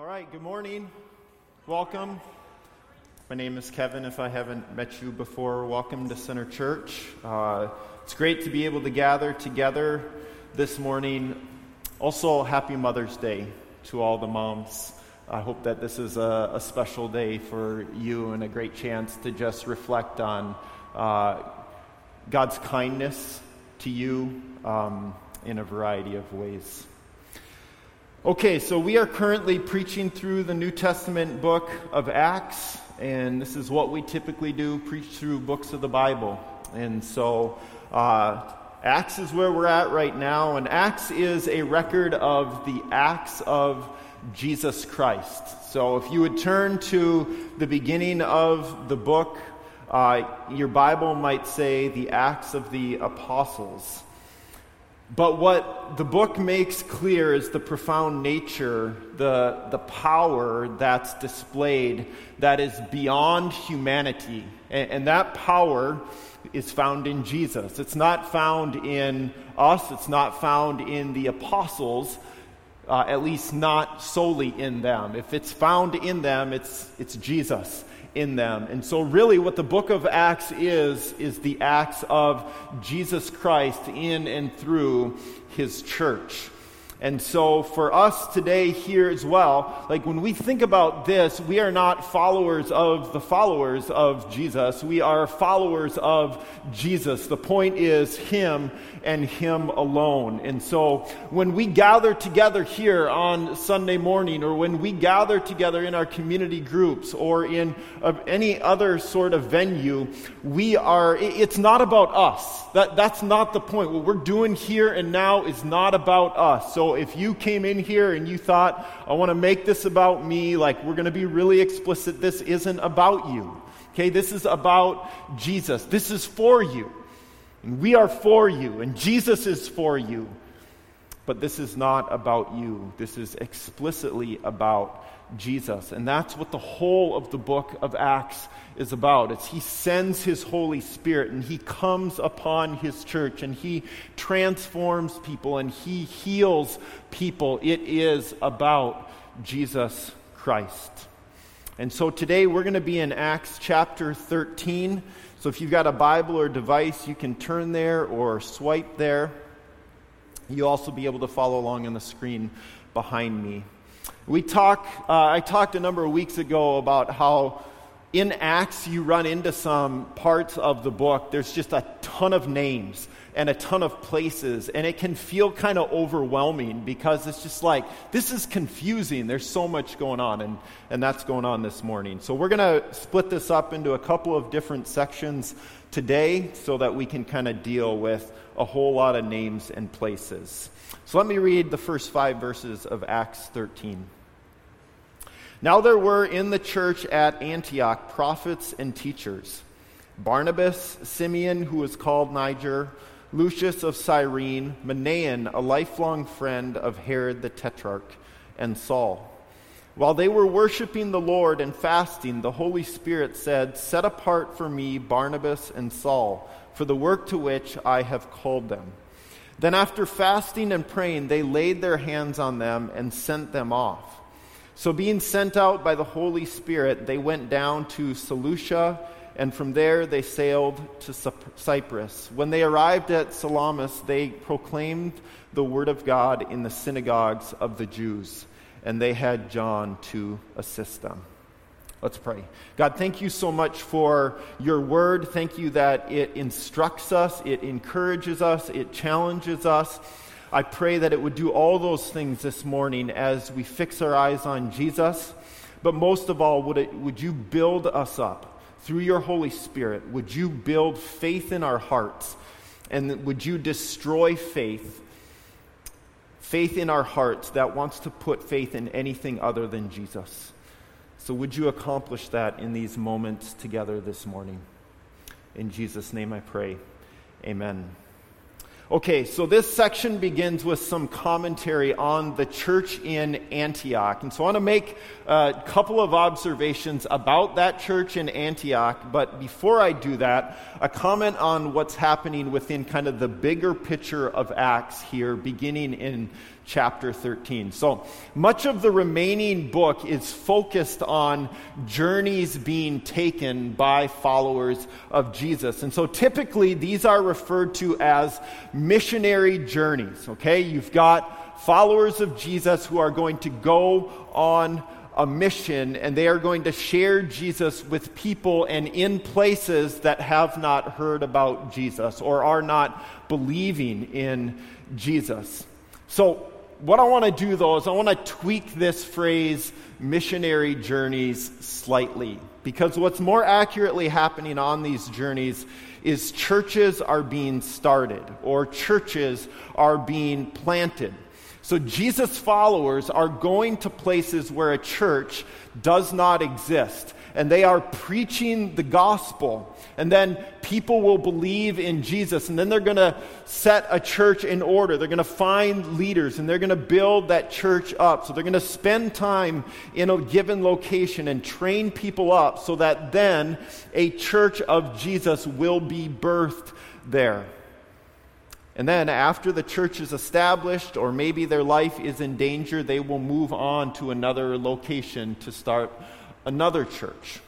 All right, good morning. Welcome. My name is Kevin. If I haven't met you before, welcome to Center Church. Uh, it's great to be able to gather together this morning. Also, happy Mother's Day to all the moms. I hope that this is a, a special day for you and a great chance to just reflect on uh, God's kindness to you um, in a variety of ways. Okay, so we are currently preaching through the New Testament book of Acts, and this is what we typically do preach through books of the Bible. And so, uh, Acts is where we're at right now, and Acts is a record of the acts of Jesus Christ. So, if you would turn to the beginning of the book, uh, your Bible might say the Acts of the Apostles. But what the book makes clear is the profound nature, the, the power that's displayed that is beyond humanity. And, and, that power is found in Jesus. It's not found in us, it's not found in the apostles, uh, at least not solely in them. If it's found in them, it's, it's Jesus in them. And so, really, what the book of Acts is, is the acts of Jesus Christ in and through his church. And so, for us today here as well, like when we think about this, we are not followers of the followers of Jesus. We are followers of Jesus. The point is Him and Him alone. And so, when we gather together here on Sunday morning, or when we gather together in our community groups, or in uh, any other sort of venue, we are, it's not about us. That, that's not the point. What we're doing here and now is not about us. So, if you came in here and you thought, I want to make this about me, like we're going to be really explicit, this isn't about you. Okay, this is about Jesus. This is for you. And we are for you, and Jesus is for you. But this is not about you. This is explicitly about Jesus. And that's what the whole of the book of Acts is about. It's he sends his Holy Spirit and he comes upon his church and he transforms people and he heals people. It is about Jesus Christ. And so today we're going to be in Acts chapter 13. So if you've got a Bible or device, you can turn there or swipe there. You'll also be able to follow along on the screen behind me. We talk, uh, I talked a number of weeks ago about how in Acts you run into some parts of the book. There's just a ton of names and a ton of places, and it can feel kind of overwhelming because it's just like, this is confusing. There's so much going on, and, and that's going on this morning. So we're going to split this up into a couple of different sections today so that we can kind of deal with a whole lot of names and places. So let me read the first five verses of Acts 13. Now there were in the church at Antioch prophets and teachers Barnabas, Simeon, who was called Niger, Lucius of Cyrene, Manaen, a lifelong friend of Herod the Tetrarch, and Saul. While they were worshiping the Lord and fasting, the Holy Spirit said, Set apart for me Barnabas and Saul for the work to which I have called them. Then, after fasting and praying, they laid their hands on them and sent them off. So, being sent out by the Holy Spirit, they went down to Seleucia, and from there they sailed to Cyprus. When they arrived at Salamis, they proclaimed the word of God in the synagogues of the Jews, and they had John to assist them. Let's pray. God, thank you so much for your word. Thank you that it instructs us, it encourages us, it challenges us. I pray that it would do all those things this morning as we fix our eyes on Jesus. But most of all, would, it, would you build us up through your Holy Spirit? Would you build faith in our hearts? And would you destroy faith, faith in our hearts that wants to put faith in anything other than Jesus? So, would you accomplish that in these moments together this morning? In Jesus' name I pray. Amen. Okay, so this section begins with some commentary on the church in Antioch. And so I want to make a couple of observations about that church in Antioch. But before I do that, a comment on what's happening within kind of the bigger picture of Acts here, beginning in chapter 13. So much of the remaining book is focused on journeys being taken by followers of Jesus. And so typically these are referred to as missionary journeys, okay? You've got followers of Jesus who are going to go on a mission and they are going to share Jesus with people and in places that have not heard about Jesus or are not believing in Jesus. So, what I want to do though is I want to tweak this phrase missionary journeys slightly because what's more accurately happening on these journeys is churches are being started or churches are being planted. So Jesus' followers are going to places where a church does not exist and they are preaching the gospel. And then people will believe in Jesus, and then they're going to set a church in order. They're going to find leaders, and they're going to build that church up. So they're going to spend time in a given location and train people up so that then a church of Jesus will be birthed there. And then, after the church is established, or maybe their life is in danger, they will move on to another location to start another church.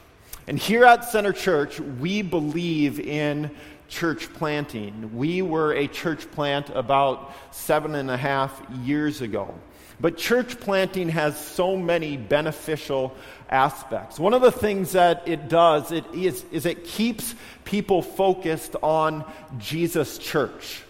And here at Center Church, we believe in church planting. We were a church plant about seven and a half years ago. But church planting has so many beneficial aspects. One of the things that it does it is, is it keeps people focused on Jesus' church.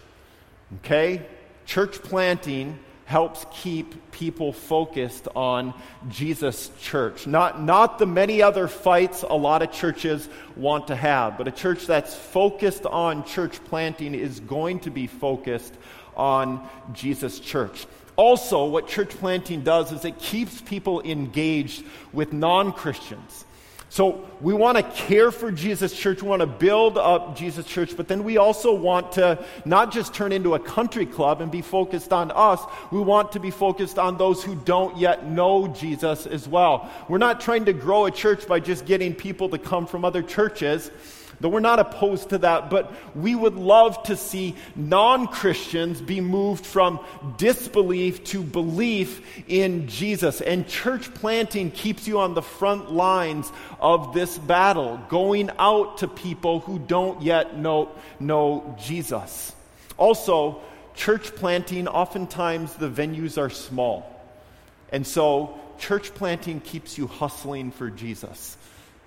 Okay? Church planting helps keep people focused on Jesus' church. Not, not the many other fights a lot of churches want to have, but a church that's focused on church planting is going to be focused on Jesus' church. Also, what church planting does is it keeps people engaged with non Christians. So we want to care for Jesus Church. We want to build up Jesus Church, but then we also want to not just turn into a country club and be focused on us. We want to be focused on those who don't yet know Jesus as well. We're not trying to grow a church by just getting people to come from other churches. Though we're not opposed to that, but we would love to see non Christians be moved from disbelief to belief in Jesus. And church planting keeps you on the front lines of this battle, going out to people who don't yet know, know Jesus. Also, church planting, oftentimes the venues are small. And so, church planting keeps you hustling for Jesus.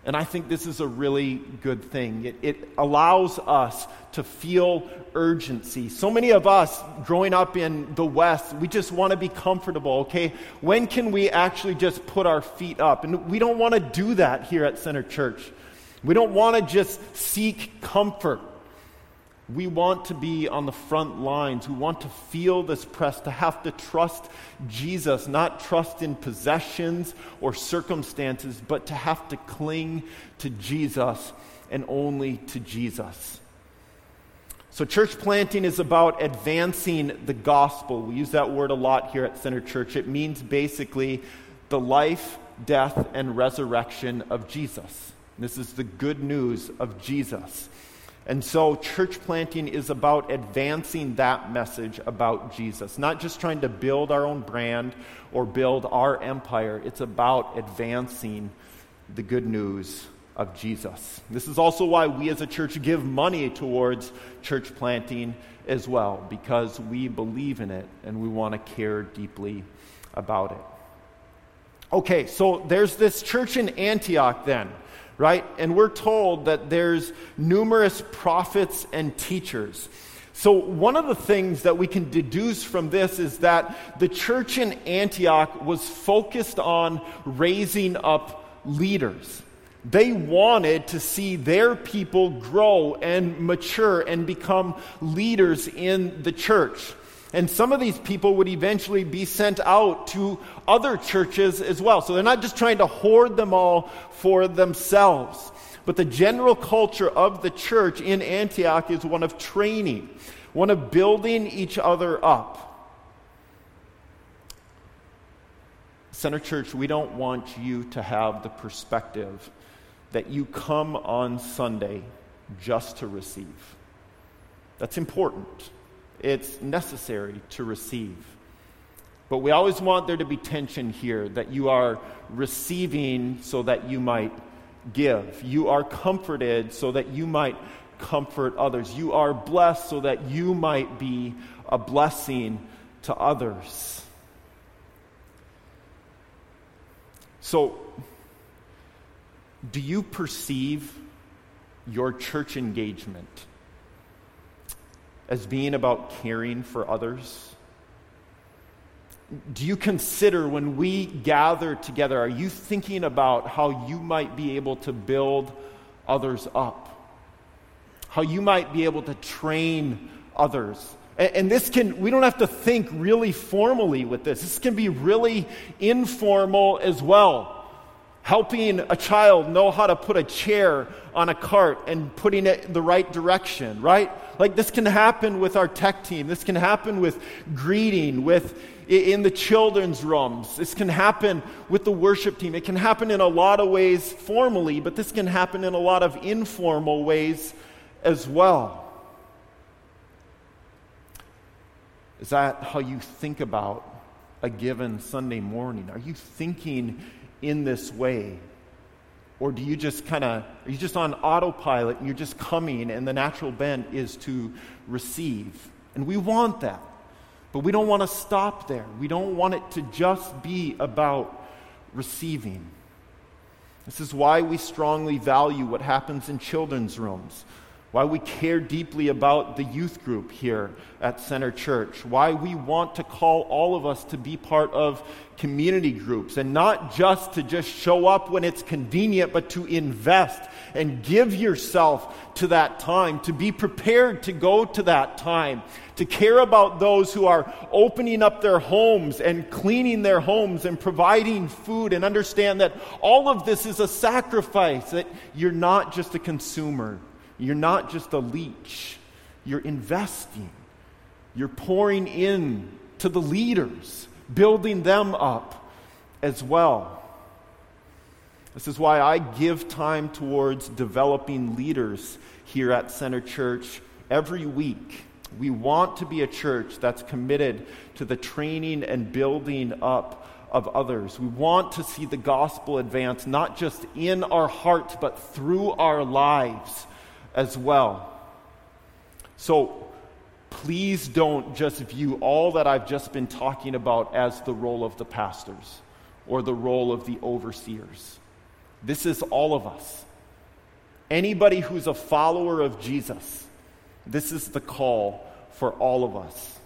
And I think this is a really good thing. It, it, allows us to feel urgency. So many of us growing up in the West, we just want to be comfortable, okay? When can we actually just put our feet up? And we don't want to do that here at Center Church. We don't want to just seek comfort. We want to be on the front lines. We want to feel this press, to have to trust Jesus, not trust in possessions or circumstances, but to have to cling to Jesus and only to Jesus. So, church planting is about advancing the gospel. We use that word a lot here at Center Church. It means basically the life, death, and resurrection of Jesus. This is the good news of Jesus. And so, church planting is about advancing that message about Jesus, not just trying to build our own brand or build our empire. It's about advancing the good news of Jesus. This is also why we as a church give money towards church planting as well, because we believe in it and we want to care deeply about it. Okay, so there's this church in Antioch then right? And we're told that there's numerous prophets and teachers. So, one of the things that we can deduce from this is that the church in Antioch was focused on raising up leaders. They wanted to see their people grow and mature and become leaders in the church. And some of these people would eventually be sent out to other churches as well. So they're not just trying to hoard them all for themselves. But the general culture of the church in Antioch is one of training, one of building each other up. Center Church, we don't want you to have the perspective that you come on Sunday just to receive. That's important it's necessary to receive. But we always want there to be tension here that you are receiving so that you might give. You are comforted so that you might comfort others. You are blessed so that you might be a blessing to others. So, do you perceive your church engagement as being about caring for others? Do you consider when we gather together, are you thinking about how you might be able to build others up? How you might be able to train others? And, this can, we don't have to think really formally with this. This can be really informal as well helping a child know how to put a chair on a cart and putting it the right direction, right? Like this can happen with our tech team. This can happen with greeting, with in the children's rooms. This can happen with the worship team. It can happen in a lot of ways formally, but this can happen in a lot of informal ways as well. Is that how you think about a given Sunday morning? Are you thinking in this way? Or do you just kind of, are you just on autopilot and you're just coming and the natural bent is to receive? And we want that. But we don't want to stop there. We don't want it to just be about receiving. This is why we strongly value what happens in children's rooms why we care deeply about the youth group here at Center Church, why we want to call all of us to be part of community groups. And not just to just show up when it's convenient, but to invest and give yourself to that time, to be prepared to go to that time, to care about those who are opening up their homes and cleaning their homes and providing food, and understand that all of this is a sacrifice, that you're not just a consumer you're not just a leech, you're investing. You're pouring in to the leaders, building them up as well. This is why I give time towards developing leaders here at Center Church every week. We want to be a church that's committed to the training and building up of others. We want to see the gospel advance not just in our hearts, but through our lives as well. So please don't just view all that I've just been talking about as the role of the pastors or the role of the overseers. This is all of us. Anybody who's a follower of Jesus, this is the call for all of us,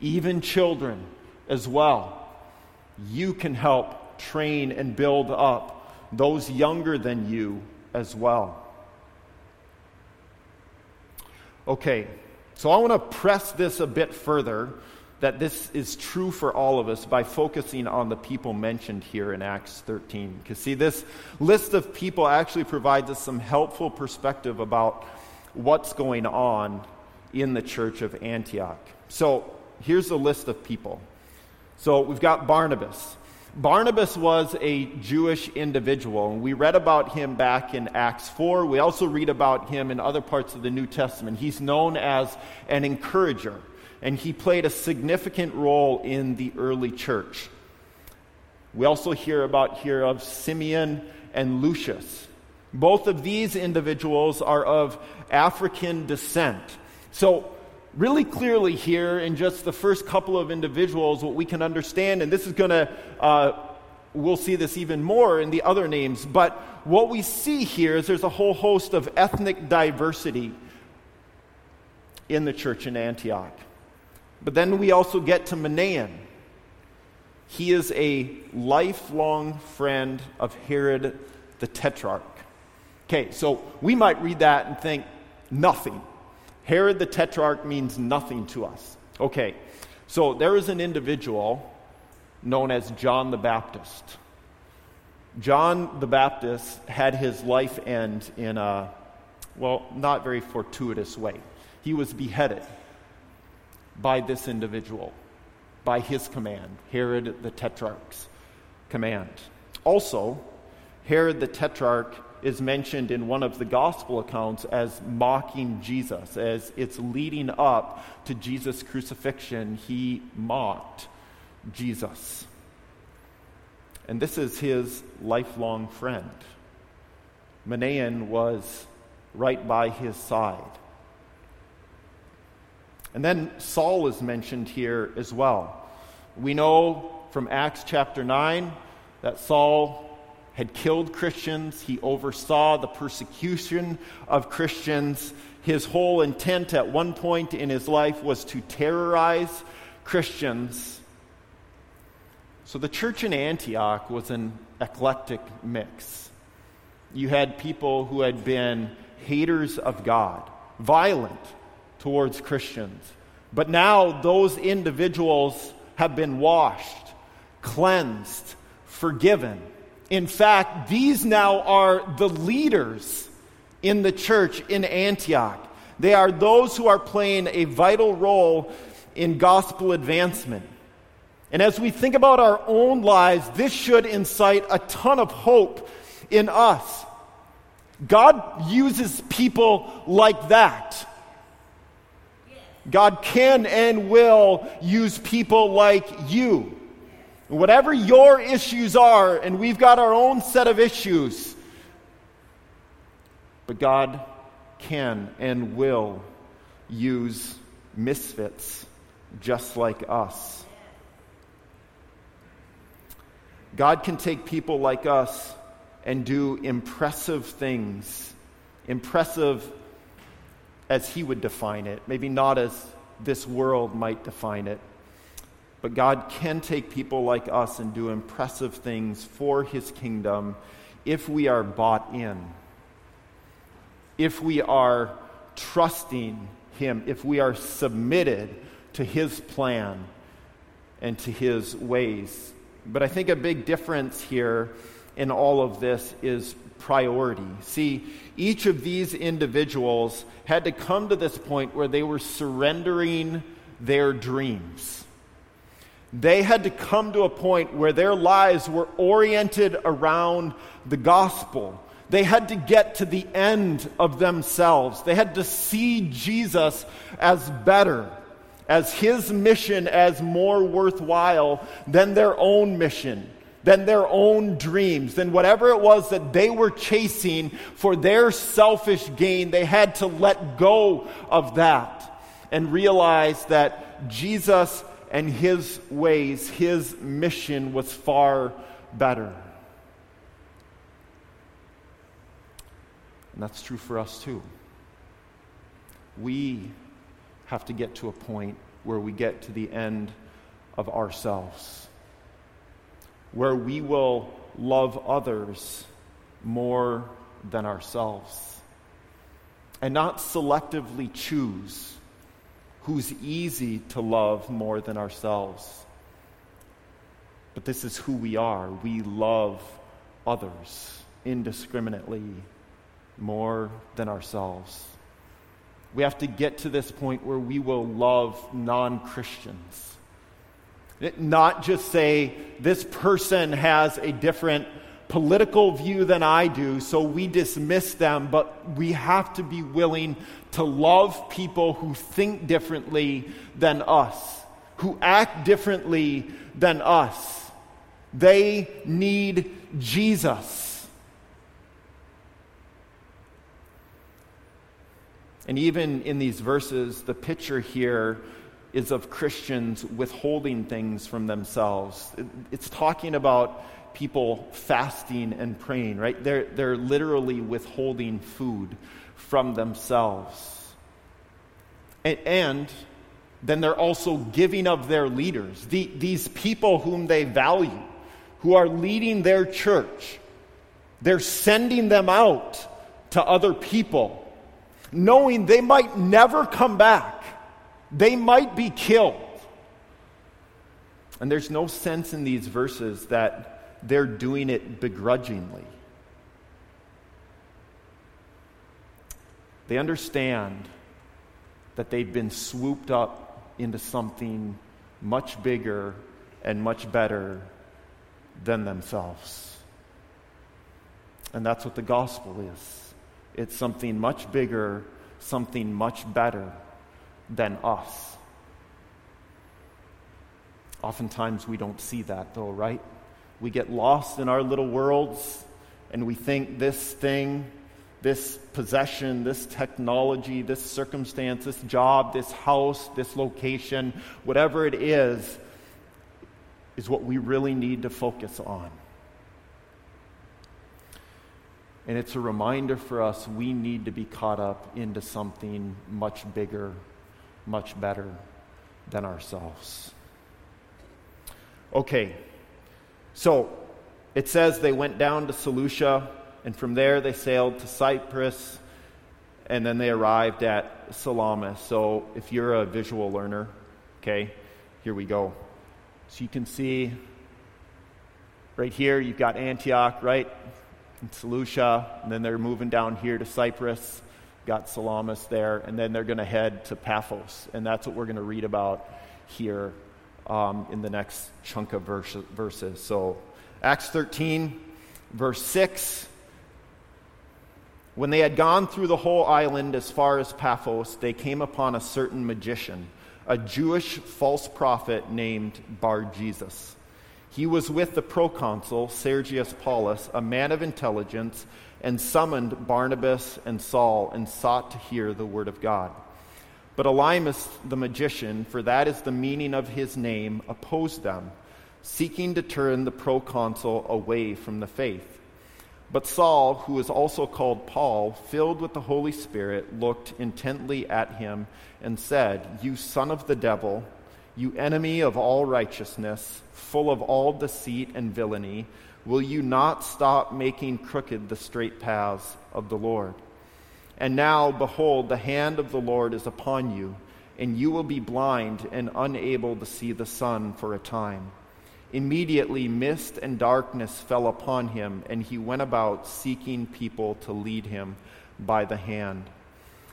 even children as well. You can help train and build up those younger than you as well. Okay, so I want to press this a bit further that this is true for all of us by focusing on the people mentioned here in Acts 13. Because, see, this list of people actually provides us some helpful perspective about what's going on in the church of Antioch. So, here's a list of people. So, we've got Barnabas. Barnabas was a Jewish individual, and we read about him back in Acts 4. We also read about him in other parts of the New Testament. He's known as an encourager, and he played a significant role in the early church. We also hear about here of Simeon and Lucius. Both of these individuals are of African descent. So, really clearly here in just the first couple of individuals what we can understand, and this is going to, uh, we'll see this even more in the other names, but what we see here is there's a whole host of ethnic diversity in the church in Antioch. But then we also get to Manaen. He is a lifelong friend of Herod the Tetrarch. Okay, so we might read that and think nothing. Herod the Tetrarch means nothing to us. Okay, so there is an individual known as John the Baptist. John the Baptist had his life end in a, well, not very fortuitous way. He was beheaded by this individual, by his command, Herod the Tetrarch's command. Also, Herod the Tetrarch is mentioned in one of the gospel accounts as mocking Jesus, as it's leading up to Jesus' crucifixion, he mocked Jesus. And this is his lifelong friend. Manaen was right by his side. And then Saul is mentioned here as well. We know from Acts chapter 9 that Saul had killed Christians, he oversaw the persecution of Christians. His whole intent at one point in his life was to terrorize Christians. So the church in Antioch was an eclectic mix. You had people who had been haters of God, violent towards Christians. But now those individuals have been washed, cleansed, forgiven. In fact, these now are the leaders in the church in Antioch. They are those who are playing a vital role in gospel advancement. And as we think about our own lives, this should incite a ton of hope in us. God uses people like that. God can and will use people like you. Whatever your issues are, and we've got our own set of issues, but God can and will use misfits just like us. God can take people like us and do impressive things, impressive as He would define it, maybe not as this world might define it. But God can take people like us and do impressive things for His kingdom if we are bought in, if we are trusting Him, if we are submitted to His plan and to His ways. But I think a big difference here in all of this is priority. See, each of these individuals had to come to this point where they were surrendering their dreams. They had to come to a point where their lives were oriented around the gospel. They had to get to the end of themselves. They had to see Jesus as better, as his mission as more worthwhile than their own mission, than their own dreams, than whatever it was that they were chasing for their selfish gain. They had to let go of that and realize that Jesus and his ways, his mission was far better. And that's true for us too. We have to get to a point where we get to the end of ourselves, where we will love others more than ourselves, and not selectively choose who's easy to love more than ourselves. But this is who we are. We love others indiscriminately more than ourselves. We have to get to this point where we will love non Christians. Not just say, this person has a different political view than I do, so we dismiss them, but we have to be willing to love people who think differently than us, who act differently than us. They need Jesus. And even in these verses, the picture here is of Christians withholding things from themselves. It's talking about people fasting and praying, right? They're, they're literally withholding food from themselves. And, and then they're also giving of their leaders, the, these people whom they value, who are leading their church. They're sending them out to other people, knowing they might never come back. They might be killed. And there's no sense in these verses that they're doing it begrudgingly. They understand that they've been swooped up into something much bigger and much better than themselves. And that's what the gospel is it's something much bigger, something much better than us. Oftentimes we don't see that, though, right? We get lost in our little worlds and we think this thing, this possession, this technology, this circumstance, this job, this house, this location, whatever it is, is what we really need to focus on. And it's a reminder for us we need to be caught up into something much bigger, much better than ourselves. Okay, so it says they went down to Seleucia, and from there they sailed to Cyprus, and then they arrived at Salamis. So if you're a visual learner, okay, here we go. So you can see right here, you've got Antioch, right? In Seleucia, and then they're moving down here to Cyprus. Got Salamis there, and then they're going to head to Paphos, and that's what we're going to read about here um, in the next chunk of verse, verses. So, Acts 13, verse 6. When they had gone through the whole island as far as Paphos, they came upon a certain magician, a Jewish false prophet named Bar Jesus. He was with the proconsul Sergius Paulus, a man of intelligence, and summoned Barnabas and Saul and sought to hear the word of God. But Elymas the magician, for that is the meaning of his name, opposed them, seeking to turn the proconsul away from the faith. But Saul, who was also called Paul, filled with the Holy Spirit, looked intently at him and said, You son of the devil, you enemy of all righteousness, full of all deceit and villainy, will you not stop making crooked the straight paths of the Lord? And now, behold, the hand of the Lord is upon you, and you will be blind and unable to see the sun for a time. Immediately, mist and darkness fell upon him, and he went about seeking people to lead him by the hand.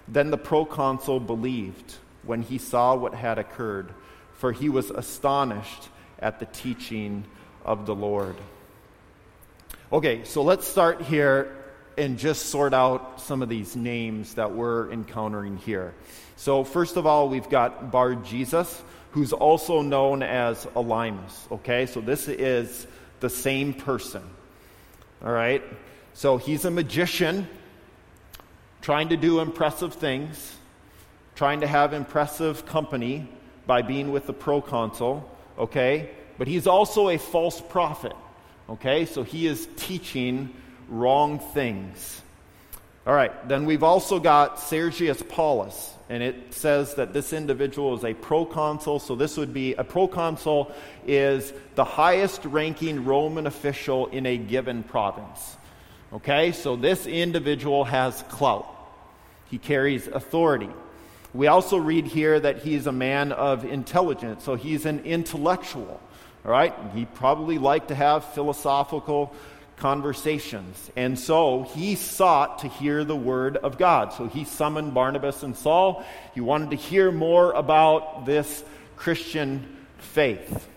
Then the proconsul believed when he saw what had occurred, for he was astonished at the teaching of the Lord. Okay, so let's start here and just sort out some of these names that we're encountering here. So, first of all, we've got Bar Jesus, who's also known as Elymas. Okay, so this is the same person. All right, so he's a magician trying to do impressive things, trying to have impressive company by being with the proconsul. Okay, but he's also a false prophet. Okay, so he is teaching wrong things. All right, then we've also got Sergius Paulus, and it says that this individual is a proconsul. So this would be a proconsul is the highest ranking Roman official in a given province. Okay, so this individual has clout, he carries authority. We also read here that he's a man of intelligence, so he's an intellectual. All right, he probably liked to have philosophical conversations. And so he sought to hear the word of God. So he summoned Barnabas and Saul. He wanted to hear more about this Christian faith.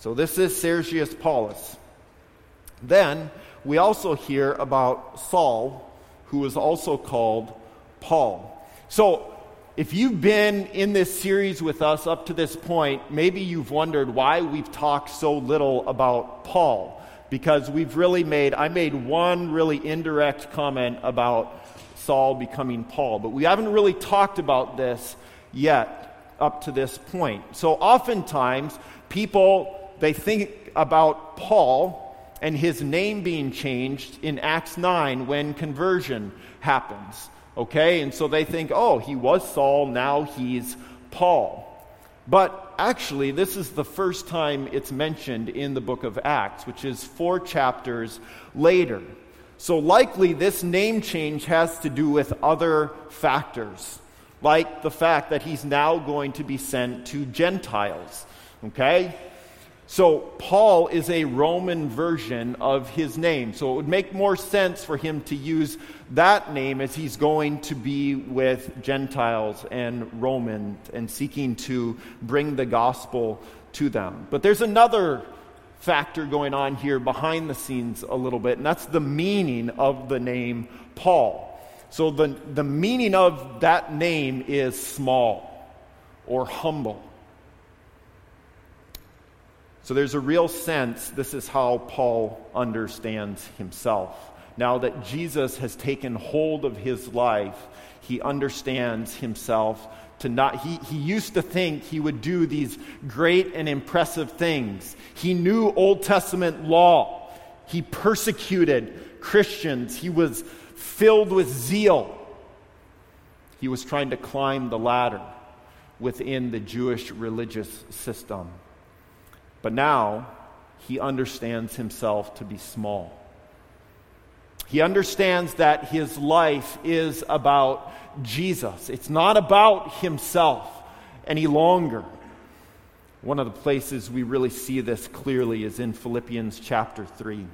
So this is Sergius Paulus. Then we also hear about Saul, who is also called Paul. So if you've been in this series with us up to this point, maybe you've wondered why we've talked so little about Paul because we've really made, I made one really indirect comment about Saul becoming Paul, but we haven't really talked about this yet up to this point. So oftentimes, people, they think about Paul and his name being changed in Acts 9 when conversion happens. Okay? And so they think, oh, he was Saul, now he's Paul. But actually, this is the first time it's mentioned in the book of Acts, which is four chapters later. So, likely, this name change has to do with other factors, like the fact that he's now going to be sent to Gentiles. Okay? So, Paul is a Roman version of his name. So, it would make more sense for him to use that name as he's going to be with Gentiles and Romans and seeking to bring the gospel to them. But there's another factor going on here behind the scenes a little bit, and that's the meaning of the name Paul. So, the, the meaning of that name is small or humble. So there's a real sense this is how Paul understands himself. Now that Jesus has taken hold of his life, he understands himself to not he, he used to think he would do these great and impressive things. He knew old testament law. He persecuted christians. He was filled with zeal. He was trying to climb the ladder within the jewish religious system but now he understands himself to be small he understands that his life is about Jesus. It's not about himself any longer. One of the places we really see this clearly is in Philippians chapter 3.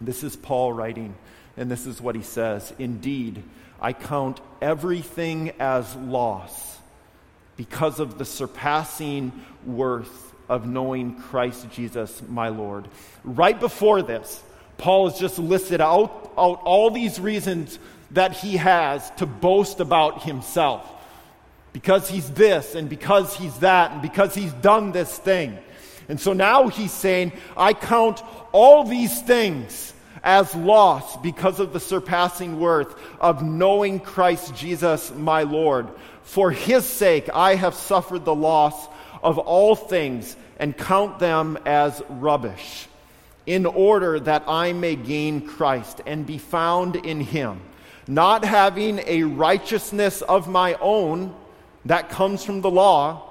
This is Paul writing, and this is what he says Indeed, I count everything as loss because of the surpassing worth of knowing Christ Jesus, my Lord. Right before this, Paul has just listed out, out all these reasons that he has to boast about himself. Because he's this, and because he's that, and because he's done this thing. And so now he's saying, I count all these things as loss because of the surpassing worth of knowing Christ Jesus my Lord. For his sake, I have suffered the loss of all things and count them as rubbish, in order that I may gain Christ and be found in him not having a righteousness of my own that comes from the law,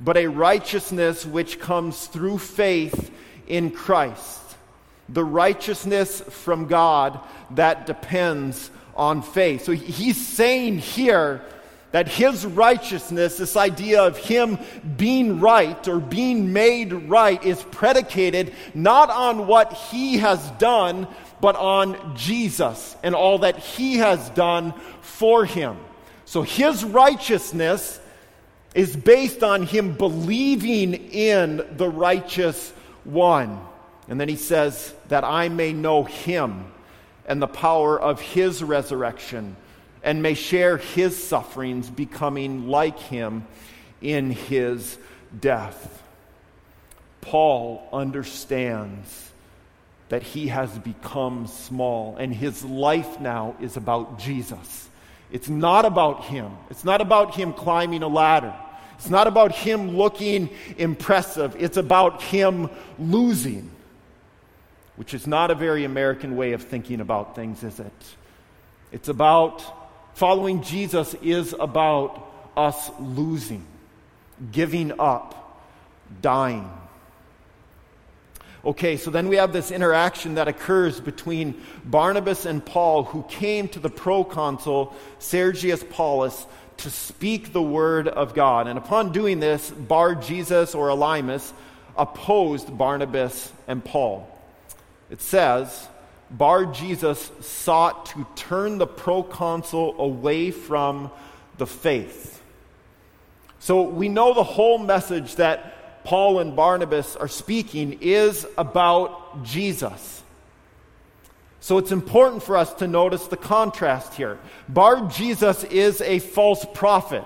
but a righteousness which comes through faith in Christ. The righteousness from God that depends on faith. So he's saying here that his righteousness, this idea of him being right or being made right, is predicated not on what he has done, but on Jesus and all that he has done for him. So his righteousness is based on him believing in the righteous one. And then he says, that I may know him and the power of his resurrection and may share his sufferings, becoming like him in his death. Paul understands that he has become small, and his life now is about Jesus. It's not about him. It's not about him climbing a ladder. It's not about him looking impressive. It's about him losing, which is not a very American way of thinking about things, is it? It's about following Jesus is about us losing, giving up, dying. Okay, so then we have this interaction that occurs between Barnabas and Paul, who came to the proconsul Sergius Paulus to speak the word of God. And upon doing this, Bar Jesus or Elymas opposed Barnabas and Paul. It says, Bar Jesus sought to turn the proconsul away from the faith. So we know the whole message that Paul and Barnabas are speaking is about Jesus. So it's important for us to notice the contrast here. Bar Jesus is a false prophet.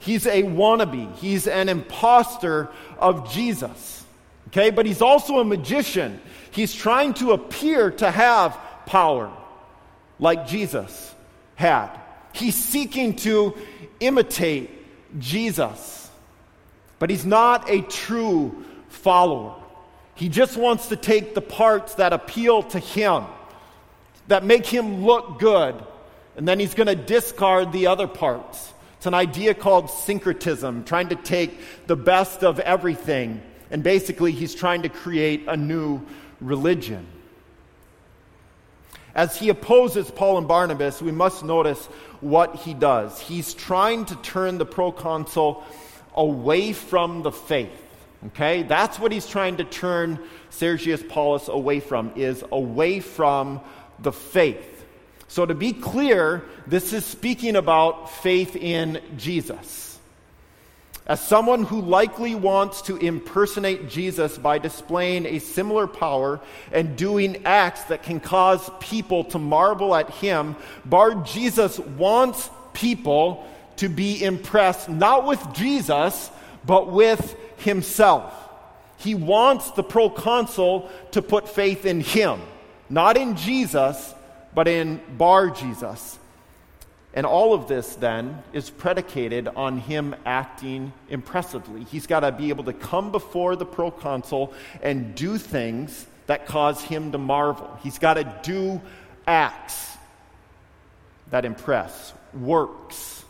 He's a wannabe. He's an impostor of Jesus. Okay, but he's also a magician. He's trying to appear to have power like Jesus had. He's seeking to imitate Jesus. But he's not a true follower. He just wants to take the parts that appeal to him, that make him look good, and then he's going to discard the other parts. It's an idea called syncretism, trying to take the best of everything. And basically, he's trying to create a new religion. As he opposes Paul and Barnabas, we must notice what he does. He's trying to turn the proconsul away from the faith. Okay? That's what he's trying to turn Sergius Paulus away from, is away from the faith. So to be clear, this is speaking about faith in Jesus. As someone who likely wants to impersonate Jesus by displaying a similar power and doing acts that can cause people to marvel at him, Bar Jesus wants people to be impressed not with Jesus, but with himself. He wants the proconsul to put faith in him, not in Jesus, but in Bar Jesus. And all of this then is predicated on him acting impressively. He's got to be able to come before the proconsul and do things that cause him to marvel. He's got to do acts that impress, works.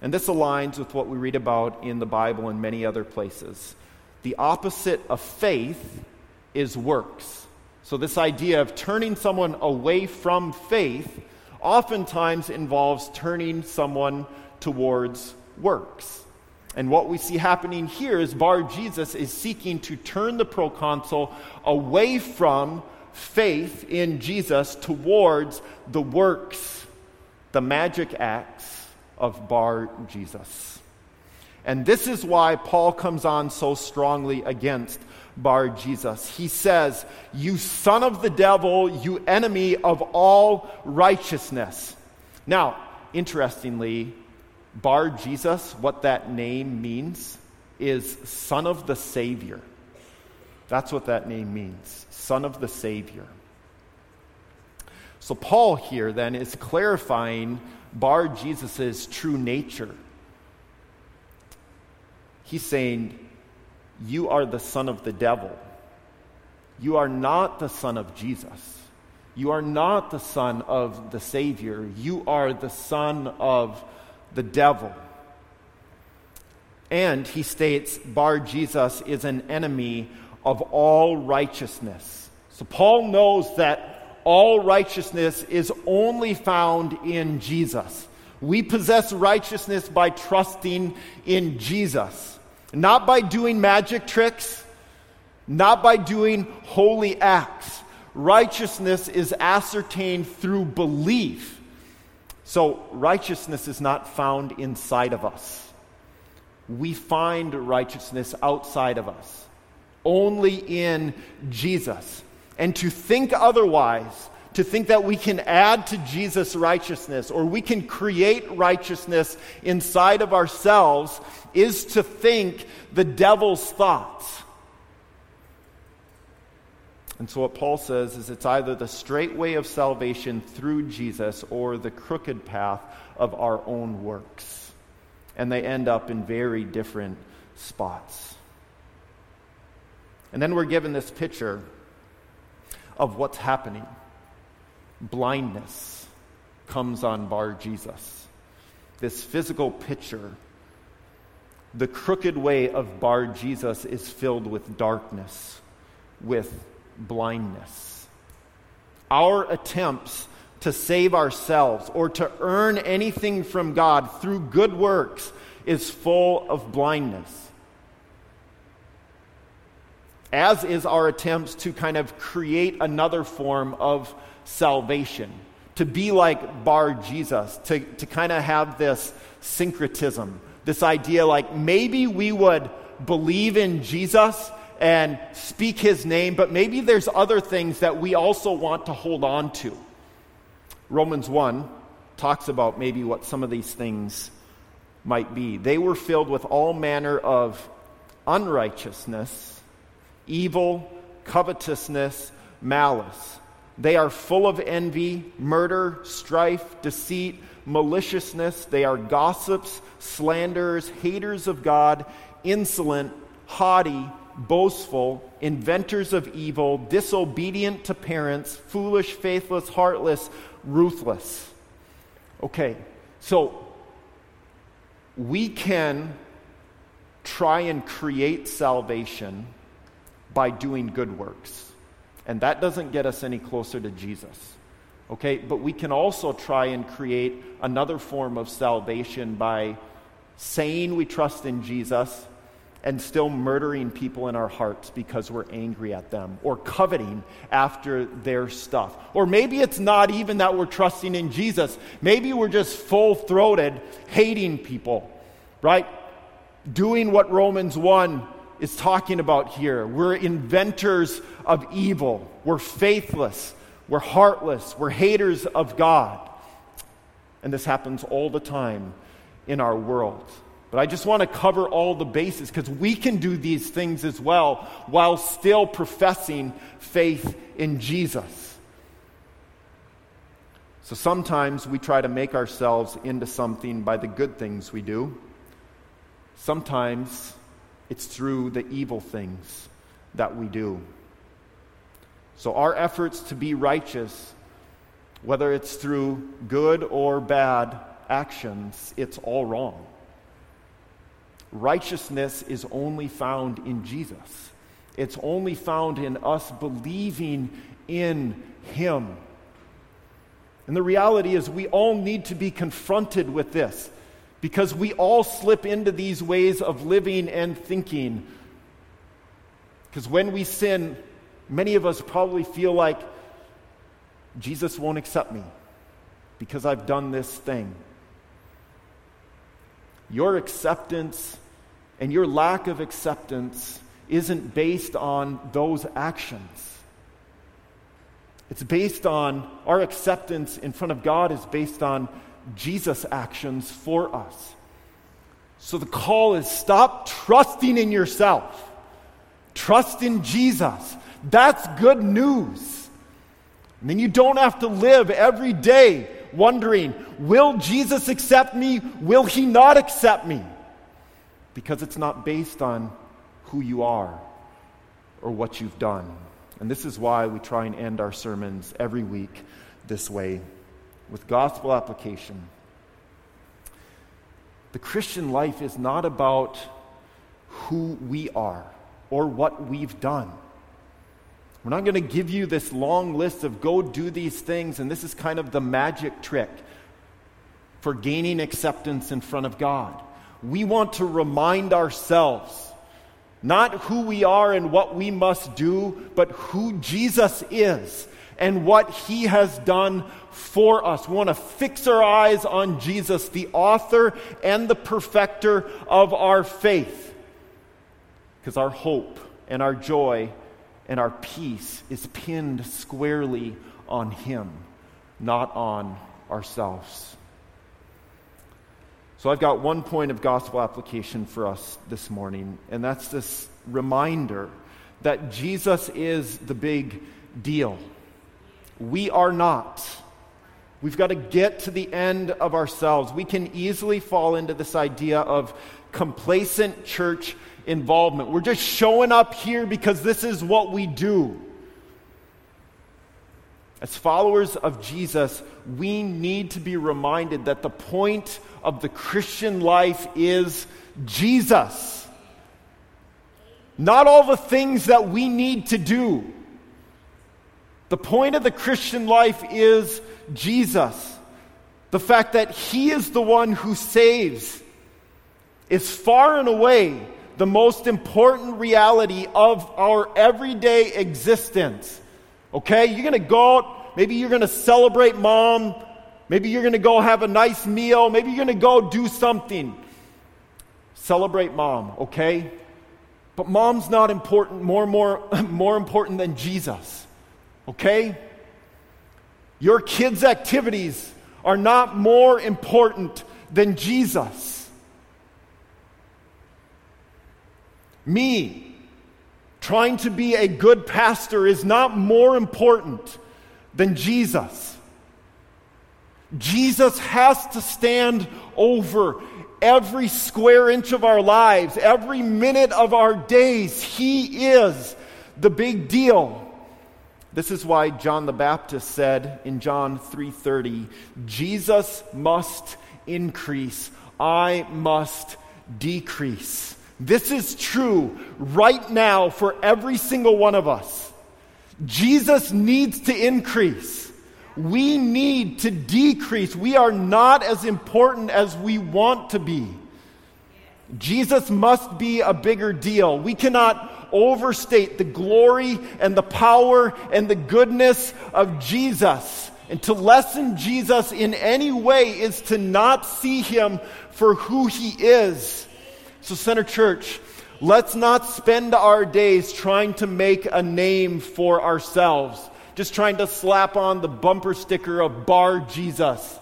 And this aligns with what we read about in the Bible and many other places. The opposite of faith is works. So, this idea of turning someone away from faith oftentimes involves turning someone towards works. And what we see happening here is Bar Jesus is seeking to turn the proconsul away from faith in Jesus towards the works, the magic acts of Bar Jesus. And this is why Paul comes on so strongly against bar Jesus. He says, You son of the devil, you enemy of all righteousness. Now, interestingly, bar Jesus, what that name means is son of the Savior. That's what that name means son of the Savior. So, Paul here then is clarifying bar Jesus' true nature. He's saying, you are the son of the devil. You are not the son of Jesus. You are not the son of the Savior. You are the son of the devil. And he states, Bar Jesus is an enemy of all righteousness. So Paul knows that all righteousness is only found in Jesus. We possess righteousness by trusting in Jesus. Not by doing magic tricks, not by doing holy acts. Righteousness is ascertained through belief. So, righteousness is not found inside of us. We find righteousness outside of us, only in Jesus. And to think otherwise, to think that we can add to Jesus' righteousness or we can create righteousness inside of ourselves is to think the devil's thoughts. And so, what Paul says is it's either the straight way of salvation through Jesus or the crooked path of our own works. And they end up in very different spots. And then we're given this picture of what's happening. Blindness comes on Bar Jesus. This physical picture the crooked way of Bar Jesus is filled with darkness, with blindness. Our attempts to save ourselves or to earn anything from God through good works is full of blindness. As is our attempts to kind of create another form of salvation, to be like Bar Jesus, to, to kind of have this syncretism this idea like maybe we would believe in Jesus and speak his name, but maybe there's other things that we also want to hold on to. Romans 1 talks about maybe what some of these things might be. They were filled with all manner of unrighteousness, evil, covetousness, malice. They are full of envy, murder, strife, deceit maliciousness. They are gossips, slanderers, haters of God, insolent, haughty, boastful, inventors of evil, disobedient to parents, foolish, faithless, heartless, ruthless. Okay, so we can try and create salvation by doing good works. And that doesn't get us any closer to Jesus. Okay, but we can also try and create another form of salvation by saying we trust in Jesus and still murdering people in our hearts because we're angry at them or coveting after their stuff. Or maybe it's not even that we're trusting in Jesus. Maybe we're just full throated hating people, right? Doing what Romans 1 is talking about here. We're inventors of evil, we're faithless. We're heartless. We're haters of God. And this happens all the time in our world. But I just want to cover all the bases because we can do these things as well while still professing faith in Jesus. So sometimes we try to make ourselves into something by the good things we do. Sometimes it's through the evil things that we do. So our efforts to be righteous, whether it's through good or bad actions, it's all wrong. Righteousness is only found in Jesus. It's only found in us believing in Him. And the reality is, we all need to be confronted with this because we all slip into these ways of living and thinking. Because when we sin, many of us probably feel like Jesus won't accept me because I've done this thing. Your acceptance and your lack of acceptance isn't based on those actions. It's based on our acceptance in front of God is based on Jesus' actions for us. So the call is stop trusting in yourself. Trust in Jesus. That's good news. And then you don't have to live every day wondering, will Jesus accept me? Will he not accept me? because it's not based on who you are or what you've done. And this is why we try and end our sermons every week this way with gospel application. The Christian life is not about who we are or what we've done. We're not going to give you this long list of go do these things, and this is kind of the magic trick for gaining acceptance in front of God we want to remind ourselves not who we are and what we must do, but who Jesus is and what he has done for us. We want to fix our eyes on Jesus, the author and the perfecter of our faith. Because our hope and our joy and our peace is pinned squarely on him, not on ourselves. So I've got one point of gospel application for us this morning, and that's this reminder that Jesus is the big deal. We are not. We've got to get to the end of ourselves. We can easily fall into this idea of complacent church involvement. We're just showing up here because this is what we do. As followers of Jesus, we need to be reminded that the point of the Christian life is Jesus. Not all the things that we need to do. The point of the Christian life is Jesus. The fact that He is the one who saves is far and away the most important reality of our everyday existence. Okay? You're going to go out, maybe you're going to celebrate mom, maybe you're going to go have a nice meal, maybe you're going to go do something. Celebrate mom, okay? But mom's not important, more more more important than Jesus. Okay? Your kids' activities are not more important than Jesus. Me, Trying to be a good pastor is not more important than Jesus. Jesus has to stand over every square inch of our lives, every minute of our days. He is the big deal. This is why John the Baptist said in John 3:30, Jesus must increase, I must decrease. This is true right now for every single one of us. Jesus needs to increase. We need to decrease. We are not as important as we want to be. Jesus must be a bigger deal. We cannot overstate the glory and the power and the goodness of Jesus. And to lessen Jesus in any way is to not see him for who he is. So, Center Church, let's not spend our days trying to make a name for ourselves, just trying to slap on the bumper sticker of Bar Jesus.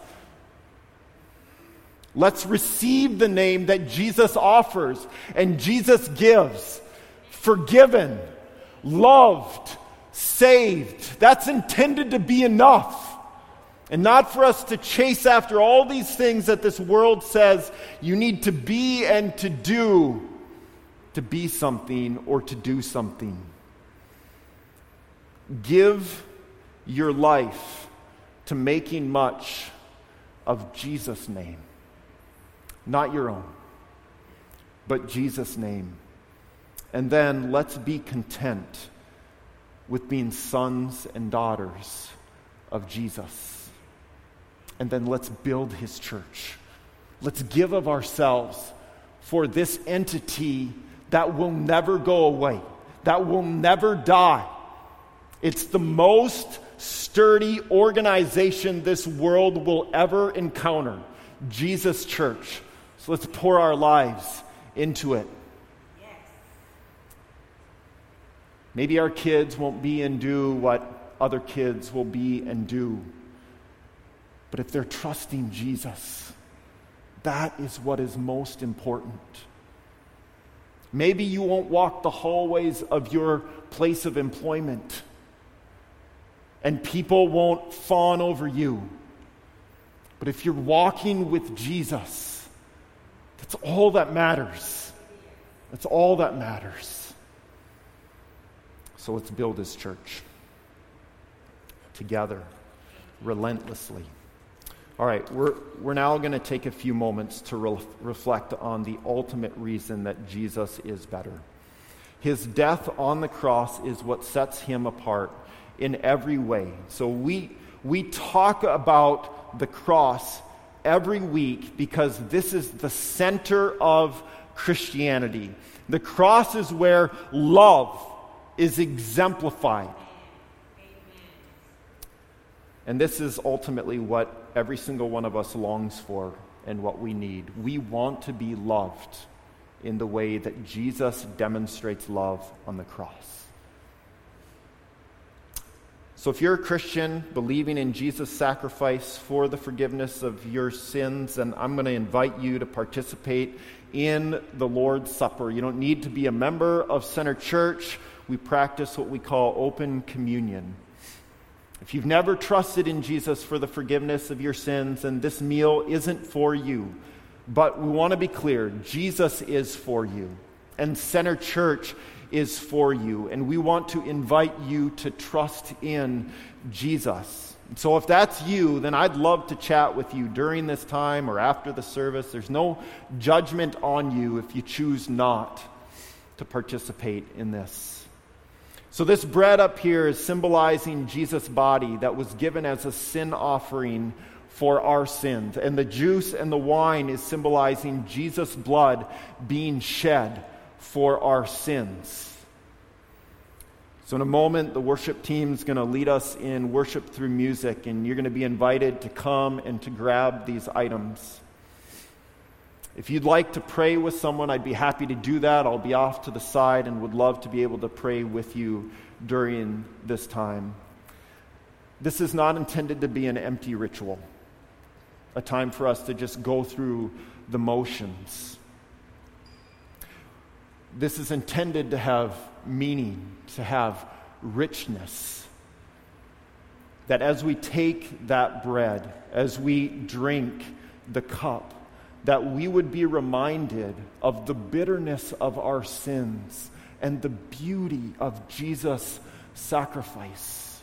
Let's receive the name that Jesus offers and Jesus gives forgiven, loved, saved. That's intended to be enough. And not for us to chase after all these things that this world says you need to be and to do to be something or to do something. Give your life to making much of Jesus' name. Not your own, but Jesus' name. And then let's be content with being sons and daughters of Jesus. And then let's build his church. Let's give of ourselves for this entity that will never go away, that will never die. It's the most sturdy organization this world will ever encounter Jesus Church. So let's pour our lives into it. Maybe our kids won't be and do what other kids will be and do. But if they're trusting Jesus, that is what is most important. Maybe you won't walk the hallways of your place of employment, and people won't fawn over you. But if you're walking with Jesus, that's all that matters. That's all that matters. So let's build his church together, relentlessly. All right, we're, we're now going to take a few moments to re- reflect on the ultimate reason that Jesus is better. His death on the cross is what sets him apart in every way. So we, we talk about the cross every week because this is the center of Christianity. The cross is where love is exemplified. And this is ultimately what every single one of us longs for and what we need. We want to be loved in the way that Jesus demonstrates love on the cross. So, if you're a Christian believing in Jesus' sacrifice for the forgiveness of your sins, then I'm going to invite you to participate in the Lord's Supper. You don't need to be a member of Center Church. We practice what we call open communion. If you've never trusted in Jesus for the forgiveness of your sins, then this meal isn't for you. But we want to be clear Jesus is for you, and Center Church is for you. And we want to invite you to trust in Jesus. So if that's you, then I'd love to chat with you during this time or after the service. There's no judgment on you if you choose not to participate in this. So, this bread up here is symbolizing Jesus' body that was given as a sin offering for our sins. And the juice and the wine is symbolizing Jesus' blood being shed for our sins. So, in a moment, the worship team is going to lead us in worship through music, and you're going to be invited to come and to grab these items. If you'd like to pray with someone, I'd be happy to do that. I'll be off to the side and would love to be able to pray with you during this time. This is not intended to be an empty ritual, a time for us to just go through the motions. This is intended to have meaning, to have richness. That as we take that bread, as we drink the cup, that we would be reminded of the bitterness of our sins and the beauty of Jesus' sacrifice.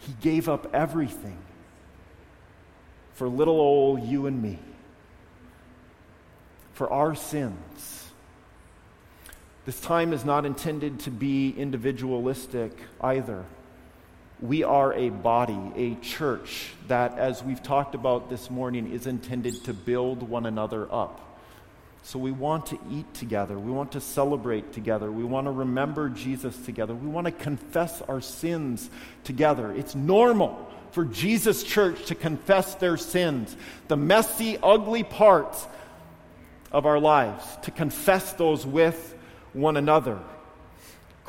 He gave up everything for little old you and me, for our sins. This time is not intended to be individualistic either we are a body, a church that, as we've talked about this morning, is intended to build one another up. So we want to eat together. We want to celebrate together. We want to remember Jesus together. We want to confess our sins together. It's normal for Jesus' church to confess their sins, the messy, ugly parts of our lives, to confess those with one another.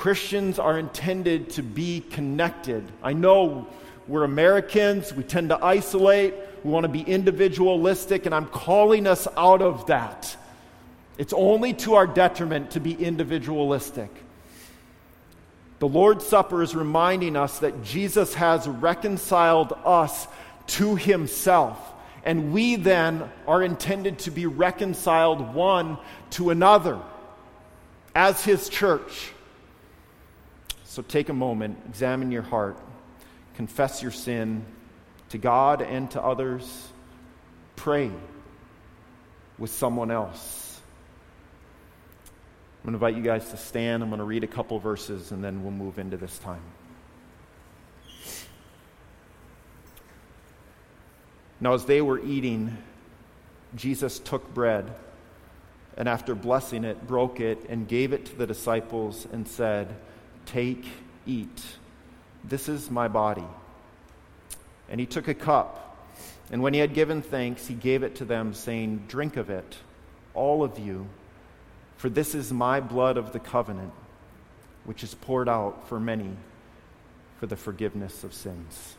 Christians are intended to be connected. I know we're Americans, we tend to isolate, We want to be individualistic, and I'm calling us out of that. It's only to our detriment to be individualistic. The Lord's Supper is reminding us that Jesus has reconciled us to himself. And we then are intended to be reconciled one to another as his church. So take a moment, examine your heart, confess your sin to God and to others, pray with someone else. I'm going to invite you guys to stand. I'm going to read a couple verses and then we'll move into this time. Now, as they were eating, Jesus took bread and after blessing it, broke it and gave it to the disciples and said, Take, eat. This is my body. And he took a cup, and when he had given thanks, he gave it to them, saying, Drink of it, all of you. For this is my blood of the covenant, which is poured out for many for the forgiveness of sins.